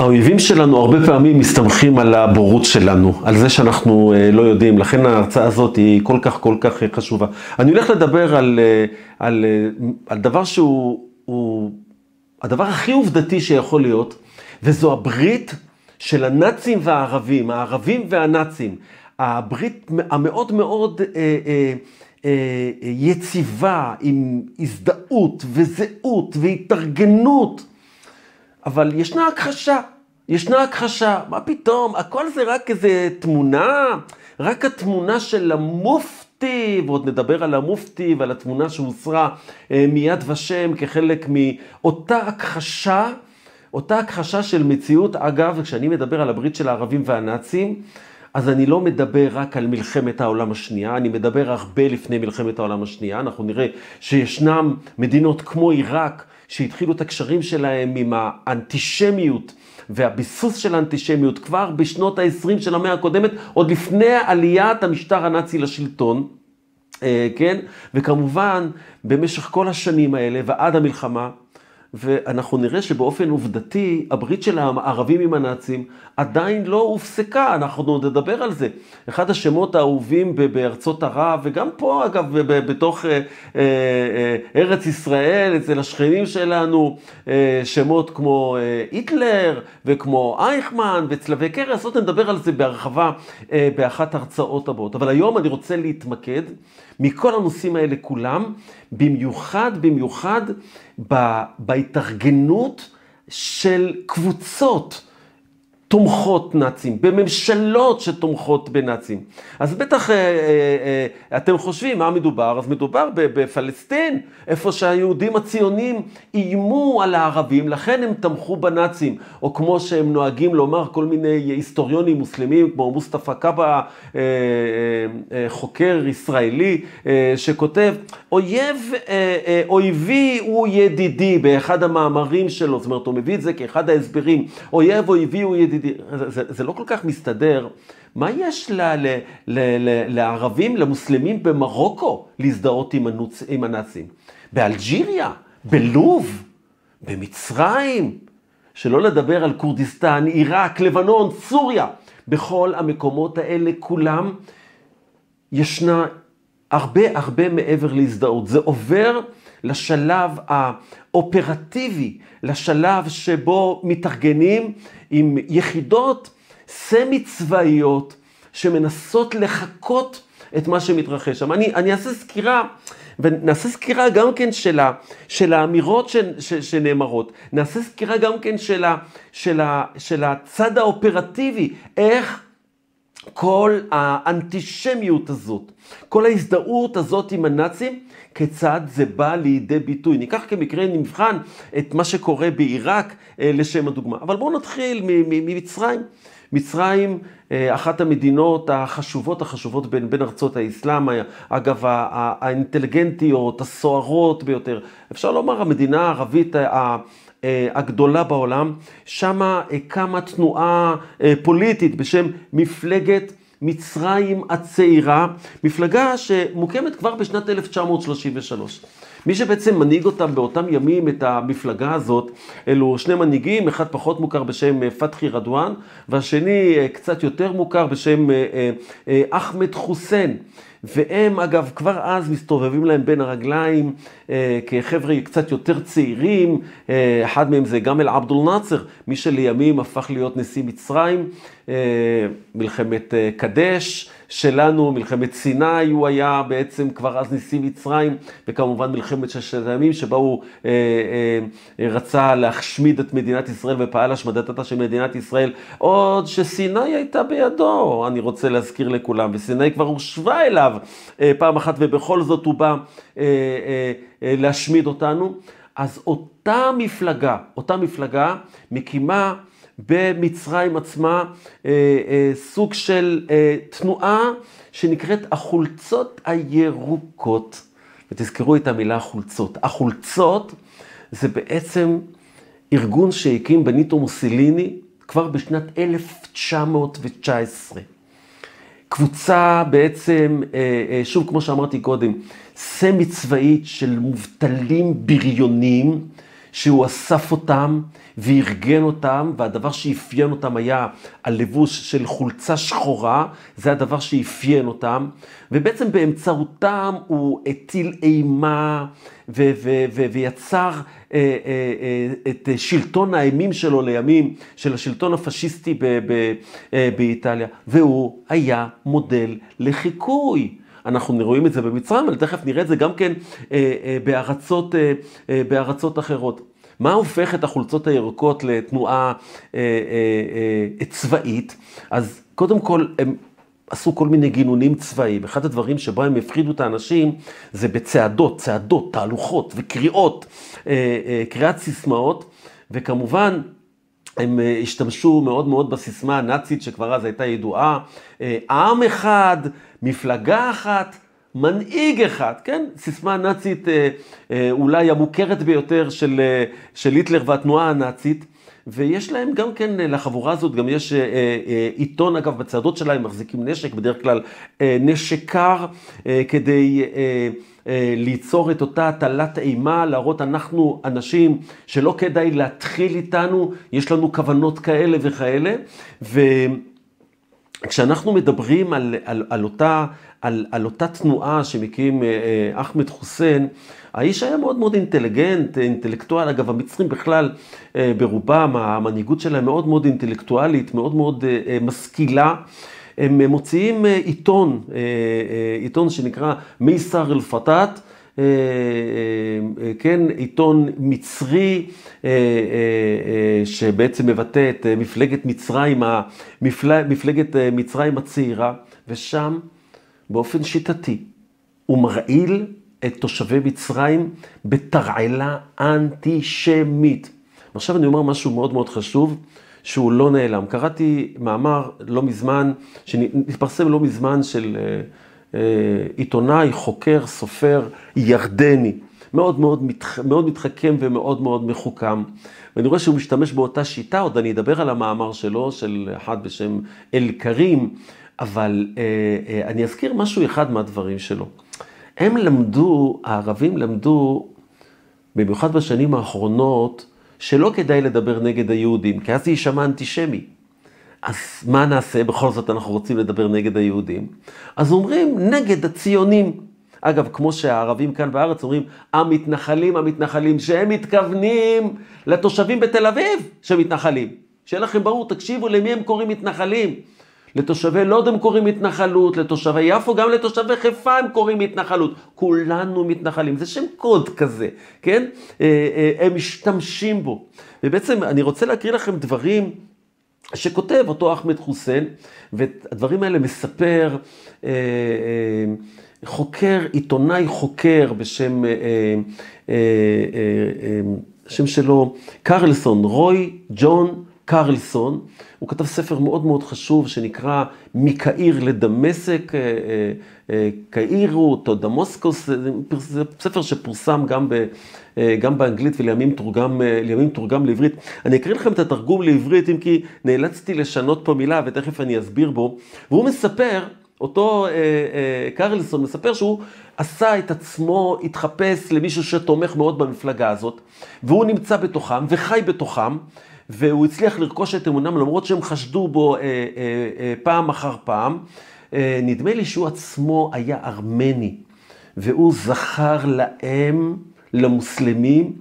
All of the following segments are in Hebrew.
האויבים שלנו הרבה פעמים מסתמכים על הבורות שלנו, על זה שאנחנו אה, לא יודעים, לכן ההרצאה הזאת היא כל כך כל כך חשובה. אני הולך לדבר על, אה, על, אה, על דבר שהוא הוא, הדבר הכי עובדתי שיכול להיות, וזו הברית של הנאצים והערבים, הערבים והנאצים. הברית המאוד מאוד אה, אה, אה, יציבה, עם הזדהות וזהות והתארגנות. אבל ישנה הכחשה, ישנה הכחשה, מה פתאום, הכל זה רק איזה תמונה, רק התמונה של המופתי, ועוד נדבר על המופתי ועל התמונה שהוסרה אה, מיד ושם כחלק מאותה הכחשה, אותה הכחשה של מציאות. אגב, כשאני מדבר על הברית של הערבים והנאצים, אז אני לא מדבר רק על מלחמת העולם השנייה, אני מדבר הרבה לפני מלחמת העולם השנייה. אנחנו נראה שישנם מדינות כמו עיראק, שהתחילו את הקשרים שלהם עם האנטישמיות והביסוס של האנטישמיות כבר בשנות ה-20 של המאה הקודמת, עוד לפני עליית המשטר הנאצי לשלטון. אה, כן? וכמובן, במשך כל השנים האלה ועד המלחמה, ואנחנו נראה שבאופן עובדתי, הברית של הערבים עם הנאצים עדיין לא הופסקה, אנחנו עוד נדבר על זה. אחד השמות האהובים בארצות ערב, וגם פה אגב, בתוך אה, אה, אה, ארץ ישראל, אצל השכנים שלנו, שמות כמו היטלר, וכמו אייכמן, וצלבי קרס, עוד נדבר על זה בהרחבה באחת ההרצאות הבאות. אבל היום אני רוצה להתמקד מכל הנושאים האלה כולם, במיוחד, במיוחד בהתארגנות של קבוצות. תומכות נאצים, בממשלות שתומכות בנאצים. אז בטח אה, אה, אה, אתם חושבים מה מדובר? אז מדובר בפלסטין, איפה שהיהודים הציונים איימו על הערבים, לכן הם תמכו בנאצים. או כמו שהם נוהגים לומר כל מיני היסטוריונים מוסלמים, כמו מוסטפא קאבה, אה, אה, אה, חוקר ישראלי, אה, שכותב, אויב, אה, אה, אויבי הוא ידידי, באחד המאמרים שלו, זאת אומרת, הוא מביא את זה כאחד ההסברים, אויב אויבי הוא ידידי. ידידי, זה, זה לא כל כך מסתדר. מה יש ל, ל, ל, ל, לערבים, למוסלמים במרוקו להזדהות עם, הנוצ, עם הנאצים? באלג'יריה, בלוב, במצרים, שלא לדבר על כורדיסטן, עיראק, לבנון, סוריה. בכל המקומות האלה כולם ישנה הרבה הרבה מעבר להזדהות. זה עובר לשלב האופרטיבי, לשלב שבו מתארגנים עם יחידות סמי צבאיות שמנסות לחקות את מה שמתרחש שם. אני, אני אעשה סקירה, ונעשה סקירה גם כן של, ה, של האמירות ש, ש, שנאמרות, נעשה סקירה גם כן של, ה, של, ה, של הצד האופרטיבי, איך כל האנטישמיות הזאת, כל ההזדהות הזאת עם הנאצים, כיצד זה בא לידי ביטוי. ניקח כמקרה נבחן את מה שקורה בעיראק אה, לשם הדוגמה. אבל בואו נתחיל ממצרים. מצרים, אה, אחת המדינות החשובות, החשובות בין, בין ארצות האסלאם, אגב, האינטליגנטיות, הסוערות ביותר. אפשר לומר, המדינה הערבית הגדולה בעולם, שמה קמה תנועה אה, פוליטית בשם מפלגת מצרים הצעירה, מפלגה שמוקמת כבר בשנת 1933. מי שבעצם מנהיג אותם באותם ימים, את המפלגה הזאת, אלו שני מנהיגים, אחד פחות מוכר בשם אה, פתחי רדואן, והשני אה, קצת יותר מוכר בשם אחמד חוסיין. והם אגב כבר אז מסתובבים להם בין הרגליים אה, כחבר'ה קצת יותר צעירים, אה, אחד מהם זה גם אל עבדול נאצר, מי שלימים הפך להיות נשיא מצרים, מלחמת אה, קדש שלנו, מלחמת סיני, הוא היה בעצם כבר אז נשיא מצרים, וכמובן מלחמת ששת הימים שבה הוא אה, אה, רצה להשמיד את מדינת ישראל ופעל השמדתה של מדינת ישראל, עוד שסיני הייתה בידו, אני רוצה להזכיר לכולם, וסיני כבר הושבה אליו אה, פעם אחת, ובכל זאת הוא בא אה, אה, אה, להשמיד אותנו. אז אותה מפלגה, אותה מפלגה מקימה במצרים עצמה אה, אה, סוג של אה, תנועה שנקראת החולצות הירוקות. ותזכרו את המילה החולצות. החולצות זה בעצם ארגון שהקים בניטו מוסיליני כבר בשנת 1919. קבוצה בעצם, שוב כמו שאמרתי קודם, סמי צבאית של מובטלים בריונים שהוא אסף אותם וארגן אותם, והדבר שאפיין אותם היה הלבוש של חולצה שחורה, זה הדבר שאפיין אותם, ובעצם באמצעותם הוא הטיל אימה ו- ו- ו- ויצר אה, אה, אה, את שלטון האימים שלו לימים, של השלטון הפשיסטי ב- ב- באיטליה, והוא היה מודל לחיקוי. אנחנו רואים את זה במצרים, אבל תכף נראה את זה גם כן אה, אה, בארצות, אה, בארצות אחרות. מה הופך את החולצות הירוקות לתנועה צבאית? אז קודם כל, הם עשו כל מיני גינונים צבאיים. אחד הדברים שבו הם הפחידו את האנשים זה בצעדות, צעדות, תהלוכות וקריאות, קריאת סיסמאות, וכמובן, הם אה, השתמשו מאוד מאוד בסיסמה הנאצית שכבר אז הייתה ידועה, אה, עם אחד, מפלגה אחת, מנהיג אחד, כן? סיסמה נאצית אה, אולי המוכרת ביותר של, של היטלר והתנועה הנאצית. ויש להם גם כן, לחבורה הזאת, גם יש עיתון, אגב, בצעדות שלה הם מחזיקים נשק, בדרך כלל נשק קר, כדי ליצור את אותה הטלת אימה, להראות אנחנו אנשים שלא כדאי להתחיל איתנו, יש לנו כוונות כאלה וכאלה. וכשאנחנו מדברים על, על, על אותה על, על אותה תנועה שמקים אה, אה, אחמד חוסיין, האיש היה מאוד מאוד אינטליגנט, אינטלקטואל, אגב המצרים בכלל אה, ברובם, המנהיגות שלהם מאוד מאוד אינטלקטואלית, מאוד מאוד משכילה. הם מוציאים עיתון, עיתון שנקרא מייסר אל-פתאת, כן, עיתון מצרי שבעצם מבטא את מפלגת מצרים, מפלגת מצרים הצעירה, ושם באופן שיטתי. הוא מרעיל את תושבי מצרים בתרעלה אנטישמית. ועכשיו אני אומר משהו מאוד מאוד חשוב, שהוא לא נעלם. קראתי מאמר לא מזמן, שהתפרסם לא מזמן של אה, אה, עיתונאי, חוקר, סופר, ירדני. מאוד מאוד, מתח... מאוד מתחכם ומאוד מאוד מחוכם. ואני רואה שהוא משתמש באותה שיטה, עוד אני אדבר על המאמר שלו, של אחד בשם אל-כרים, אבל אה, אה, אני אזכיר משהו אחד מהדברים שלו. הם למדו, הערבים למדו, במיוחד בשנים האחרונות, שלא כדאי לדבר נגד היהודים, כי אז זה יישמע אנטישמי. אז מה נעשה? בכל זאת אנחנו רוצים לדבר נגד היהודים. אז אומרים נגד הציונים. אגב, כמו שהערבים כאן בארץ אומרים, המתנחלים, המתנחלים, שהם מתכוונים לתושבים בתל אביב שמתנחלים. שיהיה לכם ברור, תקשיבו למי הם קוראים מתנחלים. לתושבי לוד הם קוראים התנחלות, לתושבי יפו, גם לתושבי חיפה הם קוראים התנחלות. כולנו מתנחלים, זה שם קוד כזה, כן? אה, אה, הם משתמשים בו. ובעצם אני רוצה להקריא לכם דברים שכותב אותו אחמד חוסיין, והדברים האלה מספר אה, חוקר, עיתונאי חוקר בשם, השם שלו קרלסון, רוי ג'ון קרלסון, הוא כתב ספר מאוד מאוד חשוב שנקרא מקהיר לדמשק, אה, אה, אה, קהירות או דמוסקוס, זה ספר שפורסם גם, ב, גם באנגלית ולימים תורגם, תורגם לעברית. אני אקריא לכם את התרגום לעברית, אם כי נאלצתי לשנות פה מילה ותכף אני אסביר בו. והוא מספר, אותו קרלסון מספר שהוא עשה את עצמו, התחפש למישהו שתומך מאוד במפלגה הזאת, והוא נמצא בתוכם וחי בתוכם. והוא הצליח לרכוש את אמונם למרות שהם חשדו בו אה, אה, אה, פעם אחר פעם. אה, נדמה לי שהוא עצמו היה ארמני, והוא זכר להם, למוסלמים,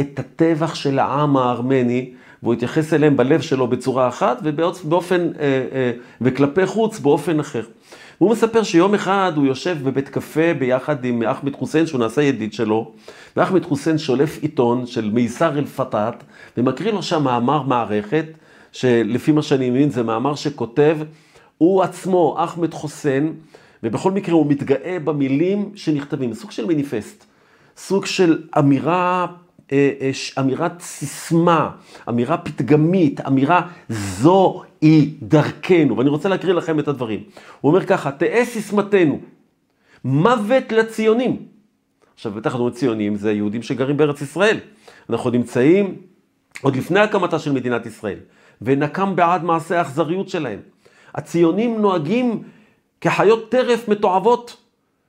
את הטבח של העם הארמני, והוא התייחס אליהם בלב שלו בצורה אחת, ובאופן, אה, אה, וכלפי חוץ באופן אחר. הוא מספר שיום אחד הוא יושב בבית קפה ביחד עם אחמד חוסיין, שהוא נעשה ידיד שלו, ואחמד חוסיין שולף עיתון של מיסר אל-פתאת, ומקריא לו שם מאמר מערכת, שלפי מה שאני מבין זה מאמר שכותב, הוא עצמו, אחמד חוסיין, ובכל מקרה הוא מתגאה במילים שנכתבים, סוג של מניפסט, סוג של אמירה אמירת סיסמה, אמירה פתגמית, אמירה זו היא דרכנו. ואני רוצה להקריא לכם את הדברים. הוא אומר ככה, תהא סיסמתנו, מוות לציונים. עכשיו, בטח אנחנו ציונים זה יהודים שגרים בארץ ישראל. אנחנו נמצאים עוד לפני הקמתה של מדינת ישראל, ונקם בעד מעשה האכזריות שלהם. הציונים נוהגים כחיות טרף מתועבות,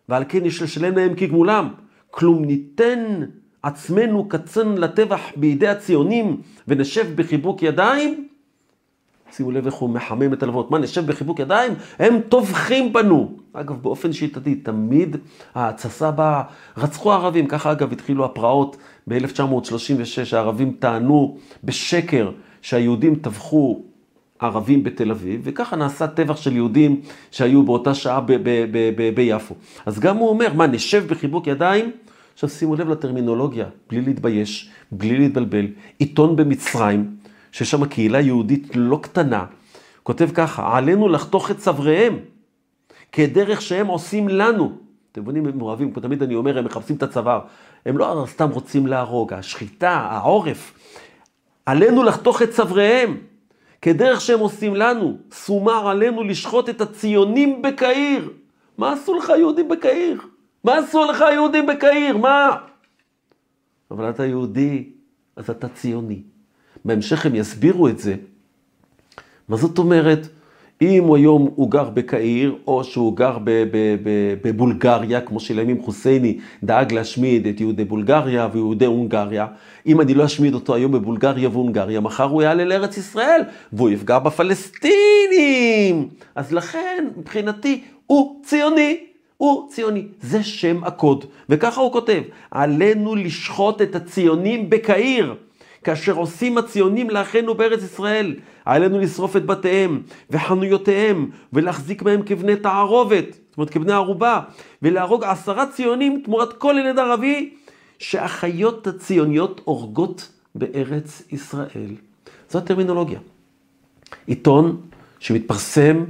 ועל כן יש לשלם להם כגמולם. כלום ניתן עצמנו כצאן לטבח בידי הציונים ונשב בחיבוק ידיים? שימו לב איך הוא מחמם את הלבבות. מה, נשב בחיבוק ידיים? הם טובחים בנו. אגב, באופן שיטתי, תמיד ההתססה באה, רצחו ערבים. ככה, אגב, התחילו הפרעות ב-1936. הערבים טענו בשקר שהיהודים טבחו ערבים בתל אביב, וככה נעשה טבח של יהודים שהיו באותה שעה ביפו. אז גם הוא אומר, מה, נשב בחיבוק ידיים? עכשיו שימו לב לטרמינולוגיה, בלי להתבייש, בלי להתבלבל. עיתון במצרים, שיש שם קהילה יהודית לא קטנה, כותב ככה, עלינו לחתוך את צוואריהם, כדרך שהם עושים לנו. אתם מבינים, הם אוהבים, תמיד אני אומר, הם מחפשים את הצוואר. הם לא סתם רוצים להרוג, השחיטה, העורף. עלינו לחתוך את צוואריהם, כדרך שהם עושים לנו. סומר עלינו לשחוט את הציונים בקהיר. מה עשו לך יהודים בקהיר? מה עשו לך יהודים בקהיר? מה? אבל אתה יהודי, אז אתה ציוני. בהמשך הם יסבירו את זה. מה זאת אומרת? אם היום הוא גר בקהיר, או שהוא גר בבולגריה, כמו שלימים חוסייני דאג להשמיד את יהודי בולגריה ויהודי הונגריה, אם אני לא אשמיד אותו היום בבולגריה והונגריה, מחר הוא יעלה לארץ ישראל, והוא יפגע בפלסטינים. אז לכן, מבחינתי, הוא ציוני. הוא ציוני, זה שם הקוד. וככה הוא כותב, עלינו לשחוט את הציונים בקהיר. כאשר עושים הציונים לאחינו בארץ ישראל, עלינו לשרוף את בתיהם וחנויותיהם ולהחזיק מהם כבני תערובת, זאת אומרת כבני ערובה, ולהרוג עשרה ציונים תמורת כל ילד ערבי שהחיות הציוניות הורגות בארץ ישראל. זו הטרמינולוגיה. עיתון שמתפרסם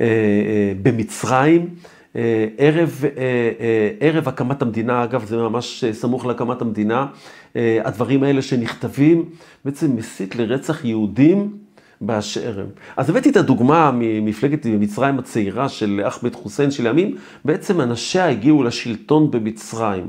אה, אה, במצרים, ערב, אה, אה, ערב הקמת המדינה, אגב, זה ממש סמוך להקמת המדינה, הדברים האלה שנכתבים, בעצם מסית לרצח יהודים באשר הם. אז הבאתי את הדוגמה ממפלגת מצרים הצעירה של אחמד חוסיין של ימים, בעצם אנשיה הגיעו לשלטון במצרים.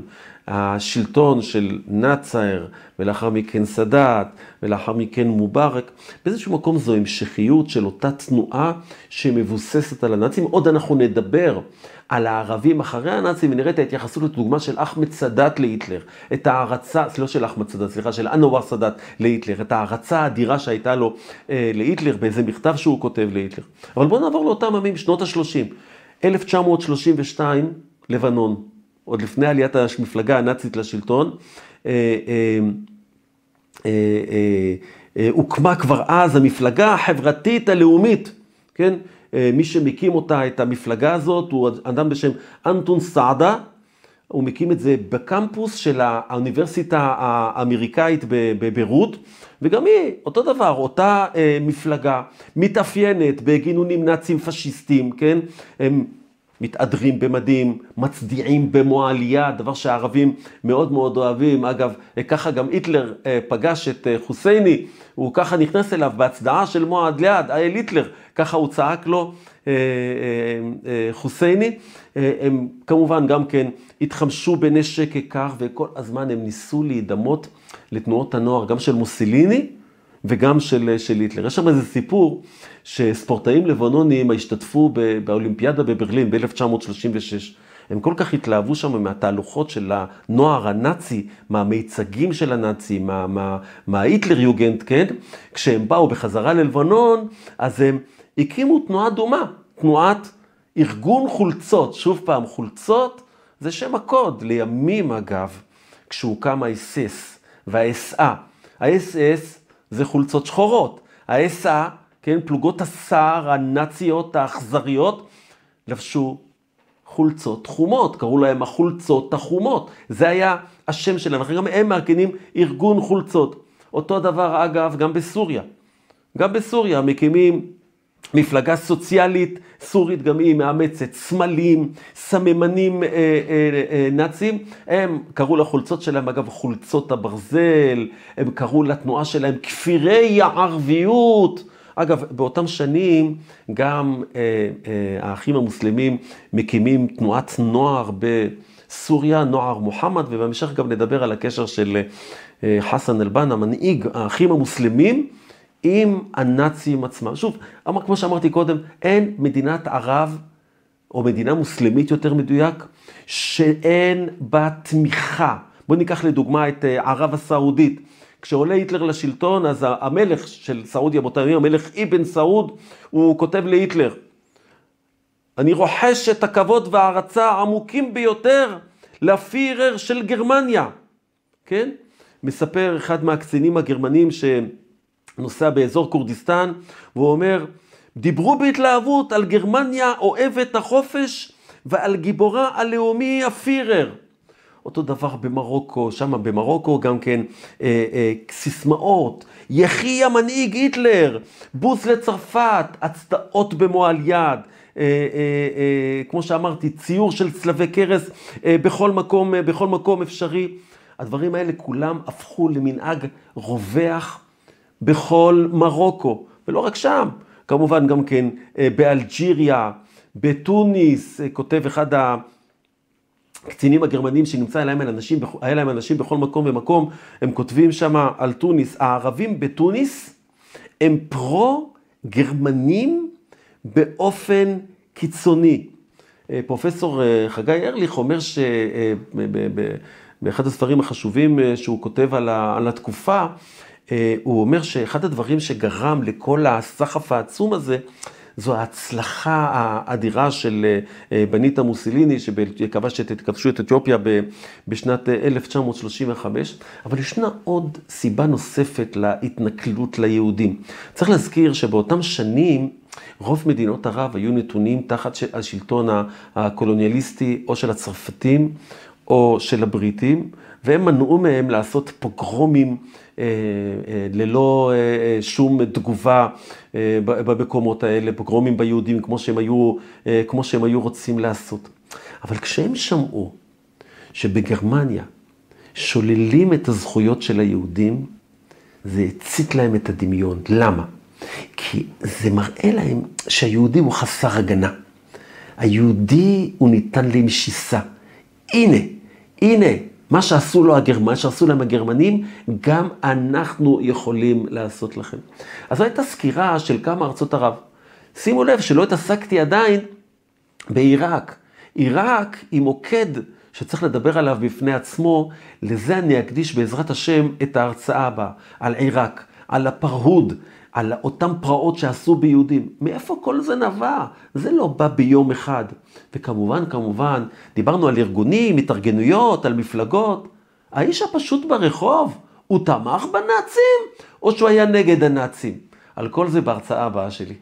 השלטון של נאצר, ולאחר מכן סאדאת, ולאחר מכן מובארק, באיזשהו מקום זו המשכיות של אותה תנועה שמבוססת על הנאצים. עוד אנחנו נדבר על הערבים אחרי הנאצים, ונראה את ההתייחסות לדוגמה של אחמד סאדאת להיטלר, את ההערצה, לא של אחמד סאדאת, סליחה, של אנואר סאדאת להיטלר, את ההערצה האדירה שהייתה לו אה, להיטלר באיזה מכתב שהוא כותב להיטלר. אבל בואו נעבור לאותם ימים, שנות ה-30. 1932, לבנון. עוד לפני עליית המפלגה הנאצית לשלטון, אה, אה, אה, הוקמה כבר אז המפלגה החברתית הלאומית, כן? מי שמקים אותה, את המפלגה הזאת, הוא אדם בשם אנטון סעדה, הוא מקים את זה בקמפוס של האוניברסיטה האמריקאית בביירות, וגם היא, אותו דבר, אותה מפלגה, מתאפיינת בגינונים נאצים פשיסטים, כן? הם מתהדרים במדים, מצדיעים במועל יד, דבר שהערבים מאוד מאוד אוהבים. אגב, ככה גם היטלר אה, פגש את אה, חוסייני, הוא ככה נכנס אליו בהצדעה של מועד ליד, אייל היטלר, ככה הוא צעק לו אה, חוסייני. הם כמובן גם כן התחמשו בנשק כך, וכל הזמן הם ניסו להידמות לתנועות הנוער, גם של מוסיליני וגם של, של היטלר. יש שם איזה סיפור שספורטאים לבנונים השתתפו באולימפיאדה בברלין ב-1936. הם כל כך התלהבו שם מהתהלוכות של הנוער הנאצי, מהמיצגים של הנאצי, מה, מה, כן? כשהם באו בחזרה ללבנון, אז הם הקימו תנועה דומה, תנועת ארגון חולצות. שוב פעם, חולצות זה שם הקוד, לימים אגב, כשהוקם האס-אס והאס-אה. האס-אס זה חולצות שחורות. האס-אה כן, פלוגות הסער הנאציות האכזריות, לבשו חולצות חומות, קראו להם החולצות החומות. זה היה השם שלהם, אחרי גם הם מארגנים ארגון חולצות. אותו דבר אגב גם בסוריה. גם בסוריה מקימים מפלגה סוציאלית סורית, גם היא מאמצת סמלים, סממנים אה, אה, אה, נאצים. הם קראו לחולצות שלהם, אגב, חולצות הברזל, הם קראו לתנועה שלהם כפירי הערביות. אגב, באותם שנים גם אה, אה, האחים המוסלמים מקימים תנועת נוער בסוריה, נוער מוחמד, ובהמשך גם נדבר על הקשר של אה, חסן אל-בנה, מנהיג האחים המוסלמים. עם הנאצים עצמם. שוב, כמו שאמרתי קודם, אין מדינת ערב, או מדינה מוסלמית יותר מדויק, שאין בה תמיכה. בואו ניקח לדוגמה את אה, ערב הסעודית. כשעולה היטלר לשלטון, אז המלך של סעודיה באותם ימים, המלך אבן סעוד, הוא כותב להיטלר, אני רוחש את הכבוד וההערצה העמוקים ביותר לפירר של גרמניה, כן? מספר אחד מהקצינים הגרמנים שנוסע באזור כורדיסטן, והוא אומר, דיברו בהתלהבות על גרמניה אוהבת החופש ועל גיבורה הלאומי הפירר. אותו דבר במרוקו, שם במרוקו גם כן אה, אה, סיסמאות, יחי המנהיג היטלר, בוז לצרפת, הצדעות במועל יד, אה, אה, אה, כמו שאמרתי, ציור של צלבי קרס אה, בכל מקום, אה, בכל מקום אפשרי. הדברים האלה כולם הפכו למנהג רווח בכל מרוקו, ולא רק שם, כמובן גם כן אה, באלג'יריה, בתוניס, אה, כותב אחד הקצינים הגרמנים שנמצא להם אנשים, היה להם אנשים בכל מקום ומקום, הם כותבים שם על תוניס, הערבים בתוניס הם פרו-גרמנים באופן קיצוני. אה, פרופסור חגי ארליך אומר שבאחד הספרים החשובים שהוא כותב על התקופה, הוא אומר שאחד הדברים שגרם לכל הסחף העצום הזה, זו ההצלחה האדירה של אה, בניטה מוסיליני, שכבש את אתיופיה בשנת 1935, אה, אבל ישנה עוד סיבה נוספת להתנכלות ליהודים. צריך להזכיר שבאותם שנים, רוב מדינות ערב היו נתונים תחת השלטון הקולוניאליסטי או של הצרפתים או של הבריטים, והם מנעו מהם לעשות פוגרומים אה, אה, ללא אה, שום תגובה במקומות האלה, פוגרומים ביהודים כמו שהם היו, כמו שהם היו רוצים לעשות. אבל כשהם שמעו שבגרמניה שוללים את הזכויות של היהודים, זה הצית להם את הדמיון. למה? כי זה מראה להם שהיהודי הוא חסר הגנה. היהודי הוא ניתן למשיסה. הנה, הנה, מה שעשו, לו הגרמ... מה שעשו להם הגרמנים, גם אנחנו יכולים לעשות לכם. אז זו הייתה סקירה של כמה ארצות ערב. שימו לב שלא התעסקתי עדיין בעיראק. עיראק היא מוקד שצריך לדבר עליו בפני עצמו, לזה אני אקדיש בעזרת השם את ההרצאה הבאה, על עיראק, על הפרהוד, על אותם פרעות שעשו ביהודים. מאיפה כל זה נבע? זה לא בא ביום אחד. וכמובן, כמובן, דיברנו על ארגונים, התארגנויות, על מפלגות. האיש הפשוט ברחוב, הוא תמך בנאצים, או שהוא היה נגד הנאצים? על כל זה בהרצאה הבאה שלי.